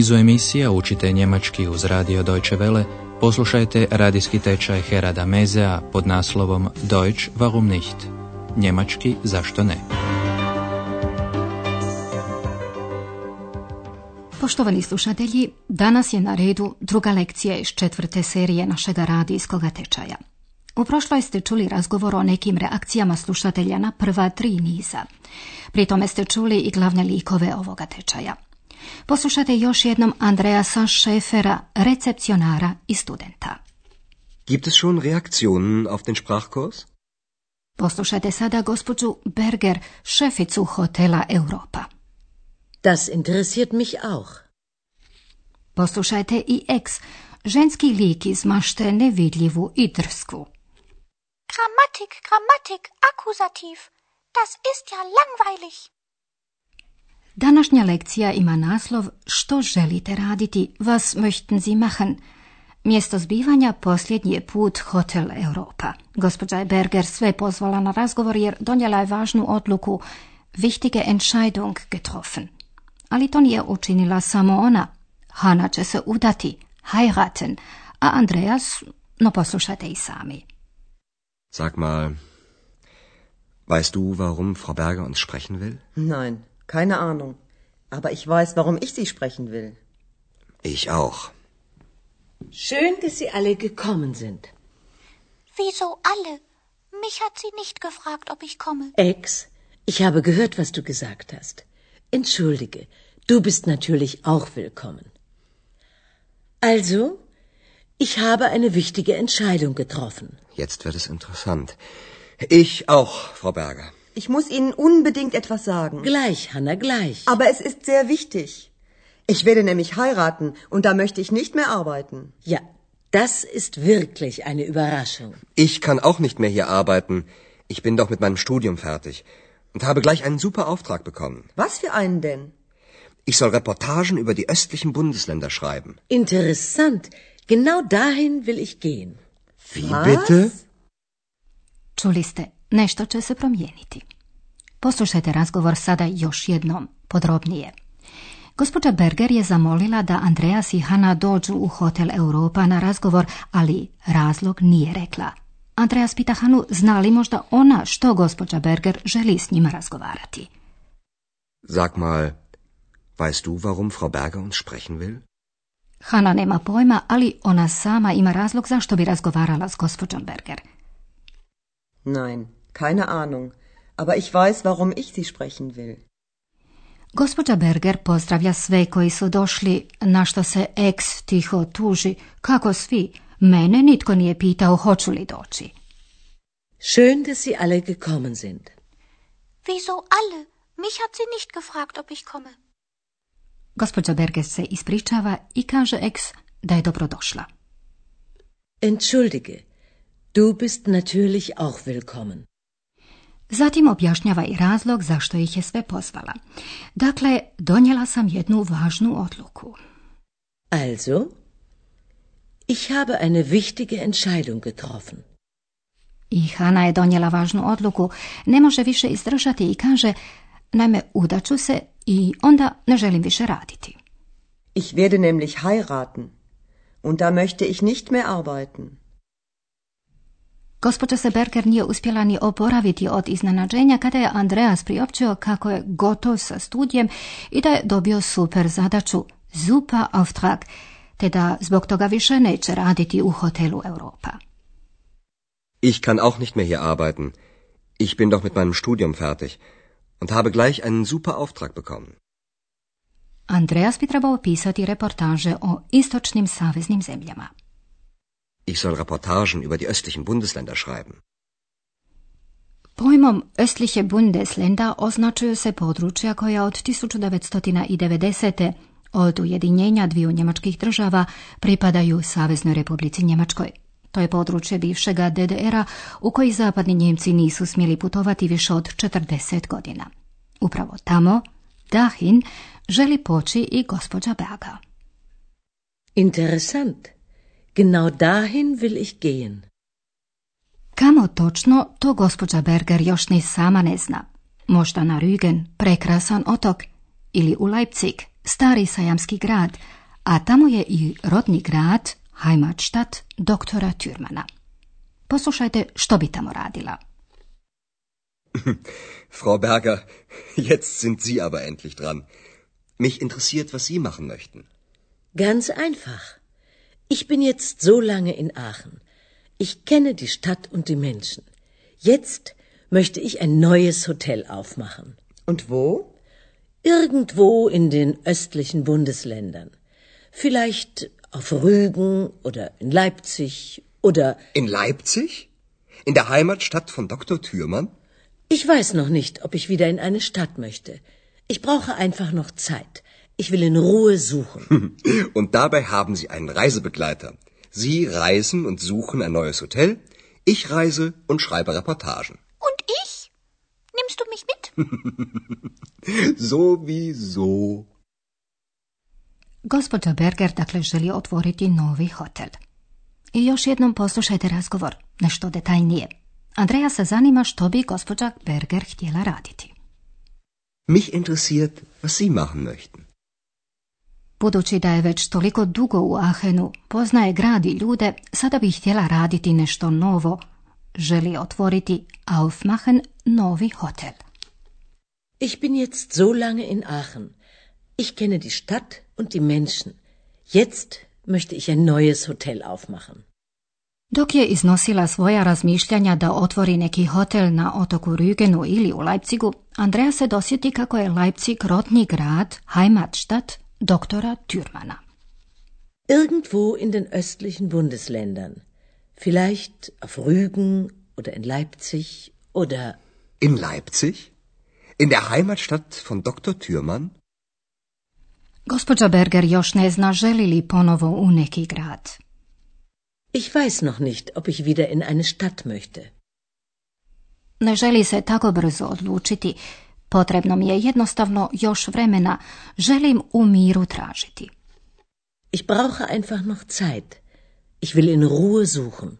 nizu emisija učite njemački uz radio Deutsche Welle, poslušajte radijski tečaj Herada Mezea pod naslovom Deutsch warum nicht? Njemački zašto ne? Poštovani slušatelji, danas je na redu druga lekcija iz četvrte serije našega radijskog tečaja. U prošloj ste čuli razgovor o nekim reakcijama slušatelja na prva tri niza. Pri tome ste čuli i glavne likove ovoga tečaja. Poslušajte još jednom Andreasa Schäfera, recepcionara i studenta. Gibt es schon Reaktionen auf den Sprachkurs? Poslušajte sada gospođu Berger, šeficu hotela Europa. Das interessiert mich auch. Poslušajte i ex, ženski lik iz mašte nevidljivu i drsku. Grammatik, Grammatik, Akkusativ. Das ist ja langweilig. Današnja lekcija ima naslov Što želite raditi? Was möchten Sie machen? Mjesto zbivanja posljednji je put Hotel Europa. Gospođa je Berger sve pozvala na razgovor jer donijela je važnu odluku wichtige Entscheidung getroffen. Ali to nije učinila samo ona. Hanna će se udati, heiraten, a Andreas, no poslušajte i sami. Sag mal, weißt du, warum Frau Berger uns sprechen will? Nein, keine Ahnung. Aber ich weiß, warum ich Sie sprechen will. Ich auch. Schön, dass Sie alle gekommen sind. Wieso alle? Mich hat sie nicht gefragt, ob ich komme. Ex, ich habe gehört, was du gesagt hast. Entschuldige, du bist natürlich auch willkommen. Also, ich habe eine wichtige Entscheidung getroffen. Jetzt wird es interessant. Ich auch, Frau Berger. Ich muss Ihnen unbedingt etwas sagen. Gleich, Hanna, gleich. Aber es ist sehr wichtig. Ich werde nämlich heiraten und da möchte ich nicht mehr arbeiten. Ja, das ist wirklich eine Überraschung. Ich kann auch nicht mehr hier arbeiten. Ich bin doch mit meinem Studium fertig und habe gleich einen super Auftrag bekommen. Was für einen denn? Ich soll Reportagen über die östlichen Bundesländer schreiben. Interessant. Genau dahin will ich gehen. Wie Was? bitte? Ste, nešto će se promijeniti. Poslušajte razgovor sada još jednom, podrobnije. Gospođa Berger je zamolila da Andreas i Hanna dođu u hotel Europa na razgovor, ali razlog nije rekla. Andreas pita Hanu zna li možda ona što gospođa Berger želi s njima razgovarati. Sag mal, weißt du, warum Frau Berger uns sprechen will? Hanna nema pojma, ali ona sama ima razlog zašto bi razgovarala s gospođom Berger. Nein, keine Ahnung. Aber ich weiß, warum ich Sie sprechen will. Gospođa Berger pozdravlja sve koji su došli, na što se ex tiho tuži. Kako svi? Mene nitko nije pitao hoću li doći. Schön, dass Sie alle gekommen sind. Wieso alle? Mich hat sie nicht gefragt, ob ich komme. Gospođa Berger se ispričava i kaže ex da je dobrodošla. Entschuldige, du bist natürlich auch willkommen. Zatim objašnjava i razlog zašto ih je sve pozvala. Dakle, donijela sam jednu važnu odluku. Also, ich habe eine wichtige Entscheidung getroffen. I Hana je donijela važnu odluku, ne može više izdržati i kaže, naime, udaću se i onda ne želim više raditi. Ich werde nämlich heiraten. Und da möchte ich nicht mehr arbeiten. Gospođa se Berger nije uspjela ni oporaviti od iznenađenja kada je Andreas priopćio kako je gotov sa studijem i da je dobio super zadaću, super Auftrag, te da zbog toga više neće raditi u hotelu Europa. Ich kann auch nicht mehr hier arbeiten. Ich bin doch mit meinem Studium fertig und habe gleich einen super Auftrag bekommen. Andreas bi trebao pisati reportaže o istočnim saveznim zemljama. Ich soll Reportagen über die östlichen Bundesländer schreiben. Pojmom östliche Bundesländer označuju se područja koja od 1990. od ujedinjenja dviju njemačkih država pripadaju Saveznoj republici Njemačkoj. To je područje bivšega DDR-a u koji zapadni Njemci nisu smjeli putovati više od 40 godina. Upravo tamo, dahin, želi poći i gospođa Berger. Interessant. Genau dahin will ich gehen. Kamo točno, to gospođa Berger još ni sama ne zna. Možda na Rügen, prekrasan otok, ili u Leipzig, stari sajamski grad, a tamo je i rodni grad, Heimatstadt, doktora Türmana. Poslušajte što bi tamo radila. Frau Berger, jetzt sind Sie aber endlich dran. Mich interessiert, was Sie machen möchten. Ganz einfach. Ich bin jetzt so lange in Aachen. Ich kenne die Stadt und die Menschen. Jetzt möchte ich ein neues Hotel aufmachen. Und wo? Irgendwo in den östlichen Bundesländern. Vielleicht auf Rügen oder in Leipzig oder. In Leipzig? In der Heimatstadt von Dr. Thürmann? Ich weiß noch nicht, ob ich wieder in eine Stadt möchte. Ich brauche einfach noch Zeit. Ich will in Ruhe suchen. Und dabei haben Sie einen Reisebegleiter. Sie reisen und suchen ein neues Hotel. Ich reise und schreibe Reportagen. Und ich? Nimmst du mich mit? Sowieso. Gospođa Berger dakle želi otvoriti novi hotel. I još jednom poslušajte razgovor, nešto detaljnije. Andreja se zanima što bi gospođa Berger htjela raditi. Mich interessiert, was Sie machen möchten. Budući da je već toliko dugo u Ahenu, poznaje grad i ljude, sada bi htjela raditi nešto novo. Želi otvoriti Aufmachen novi hotel. Ich bin jetzt so lange in Aachen. Ich kenne die Stadt und die Menschen. Jetzt möchte ich ein neues Hotel aufmachen. Dok je iznosila svoja razmišljanja da otvori neki hotel na otoku Rügenu ili u Leipzigu, Andreja se dosjeti kako je Leipzig rodni grad, Heimatstadt, doktora Türmana. Irgendwo in den östlichen Bundesländern. Vielleicht auf Rügen oder in Leipzig oder... In Leipzig? In der Heimatstadt von Dr. Thürmann? Gospođa Berger još ne zna želi li ponovo u neki grad. Ich weiß noch nicht, ob ich wieder in eine Stadt möchte. Ne želi se tako brzo odlučiti. Potrebno mi je jednostavno još vremena. Želim u miru tražiti. Ich brauche einfach noch Zeit. Ich will in Ruhe suchen.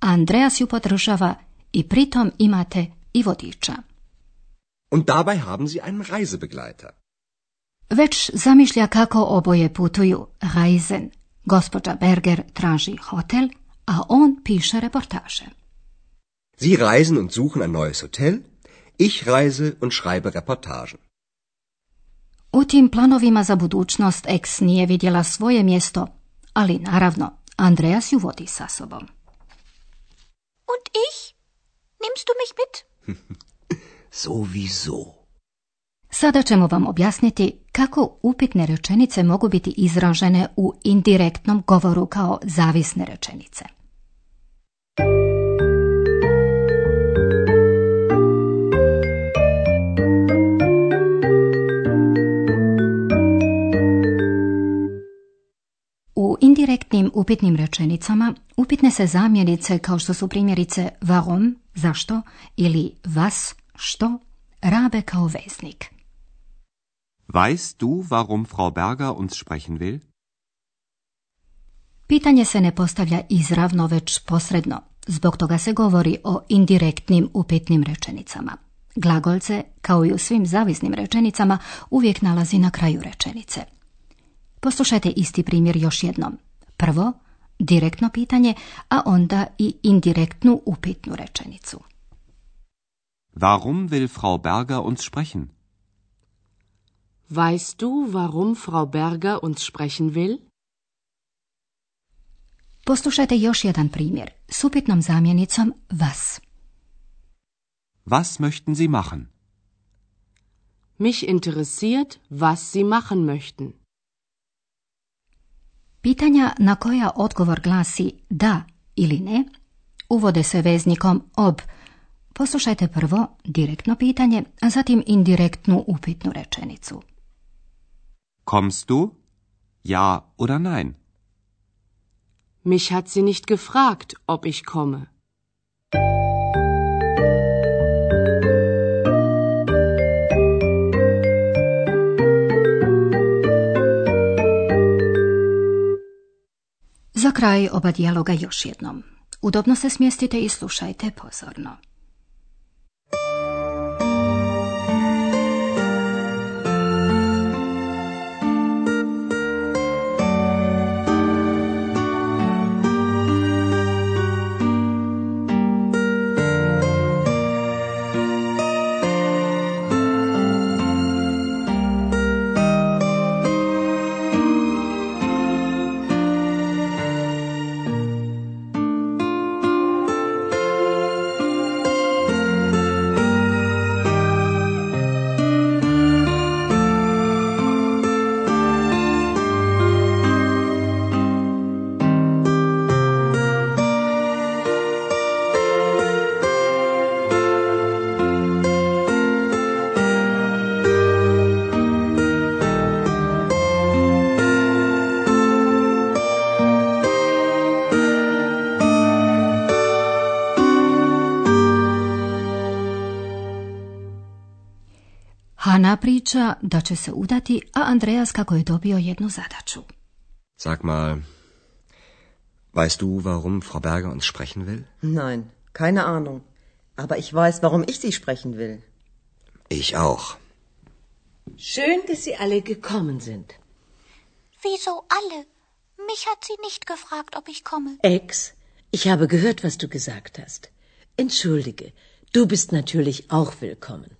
Andreas ju podržava i pritom imate i vodiča. Und dabei haben Sie einen Reisebegleiter. Već zamišlja kako oboje putuju, Reisen. Gospođa Berger traži hotel, a on piše reportaže. Sie reisen und suchen ein neues Hotel. Ich reise und schreibe Reportagen. U tim planovima za budućnost ex nije vidjela svoje mjesto, ali naravno, Andreas ju vodi sa sobom. Und ich? Nimmst du mich mit? Sowieso. Sada ćemo vam objasniti kako upitne rečenice mogu biti izražene u indirektnom govoru kao zavisne rečenice. Upitnim rečenicama upitne se zamjenice kao što su primjerice warum, zašto ili was, što, rabe kao veznik. Weißt du, warum Frau Berger uns sprechen will? Pitanje se ne postavlja izravno, već posredno. Zbog toga se govori o indirektnim upitnim rečenicama. Glagolce, kao i u svim zavisnim rečenicama, uvijek nalazi na kraju rečenice. Poslušajte isti primjer još jednom. Prvo, direktno pitanje, a onda i indirektnu upitnu rečenicu. Warum will Frau Berger uns sprechen? Weißt du, warum Frau Berger uns sprechen will? Poslušajte još jedan primjer s upitnom zamjenicom was. Was möchten Sie machen? Mich interessiert, was Sie machen möchten. Pitanja na koja odgovor glasi da ili ne uvode se veznikom ob. Poslušajte prvo direktno pitanje, a zatim indirektnu upitnu rečenicu. Kommst du? Ja oder nein? Mich hat sie nicht gefragt, ob ich komme. Za kraj oba dijaloga još jednom. Udobno se smjestite i slušajte pozorno. Hanna priča da će se udati, a Andreas kako je dobio jednu zadaću. Sag mal, weißt du, warum Frau Berger uns sprechen will? Nein, keine Ahnung. Aber ich weiß, warum ich Sie sprechen will. Ich auch. Schön, dass Sie alle gekommen sind. Wieso alle? Mich hat sie nicht gefragt, ob ich komme. Ex, ich habe gehört, was du gesagt hast. Entschuldige, du bist natürlich auch willkommen.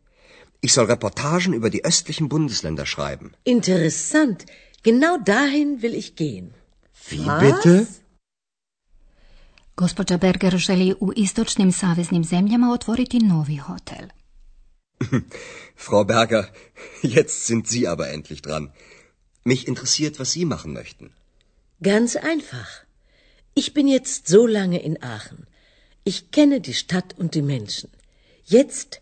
Ich soll Reportagen über die östlichen Bundesländer schreiben. Interessant. Genau dahin will ich gehen. Wie bitte? Gospođa Berger želi u istočnim saveznim zemljama otvoriti novi hotel. Frau Berger, jetzt sind Sie aber endlich dran. Mich interessiert, was Sie machen möchten. Ganz einfach. Ich bin jetzt so lange in Aachen. Ich kenne die Stadt und die Menschen. Jetzt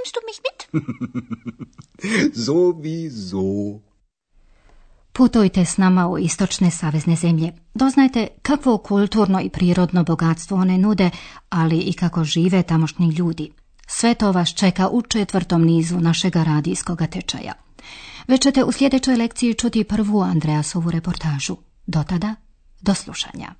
Nimmst du mich mit? Sowieso. Putujte s nama u istočne savezne zemlje. Doznajte kakvo kulturno i prirodno bogatstvo one nude, ali i kako žive tamošnji ljudi. Sve to vas čeka u četvrtom nizu našega radijskog tečaja. Već ćete u sljedećoj lekciji čuti prvu Andreasovu reportažu. Do tada, do slušanja.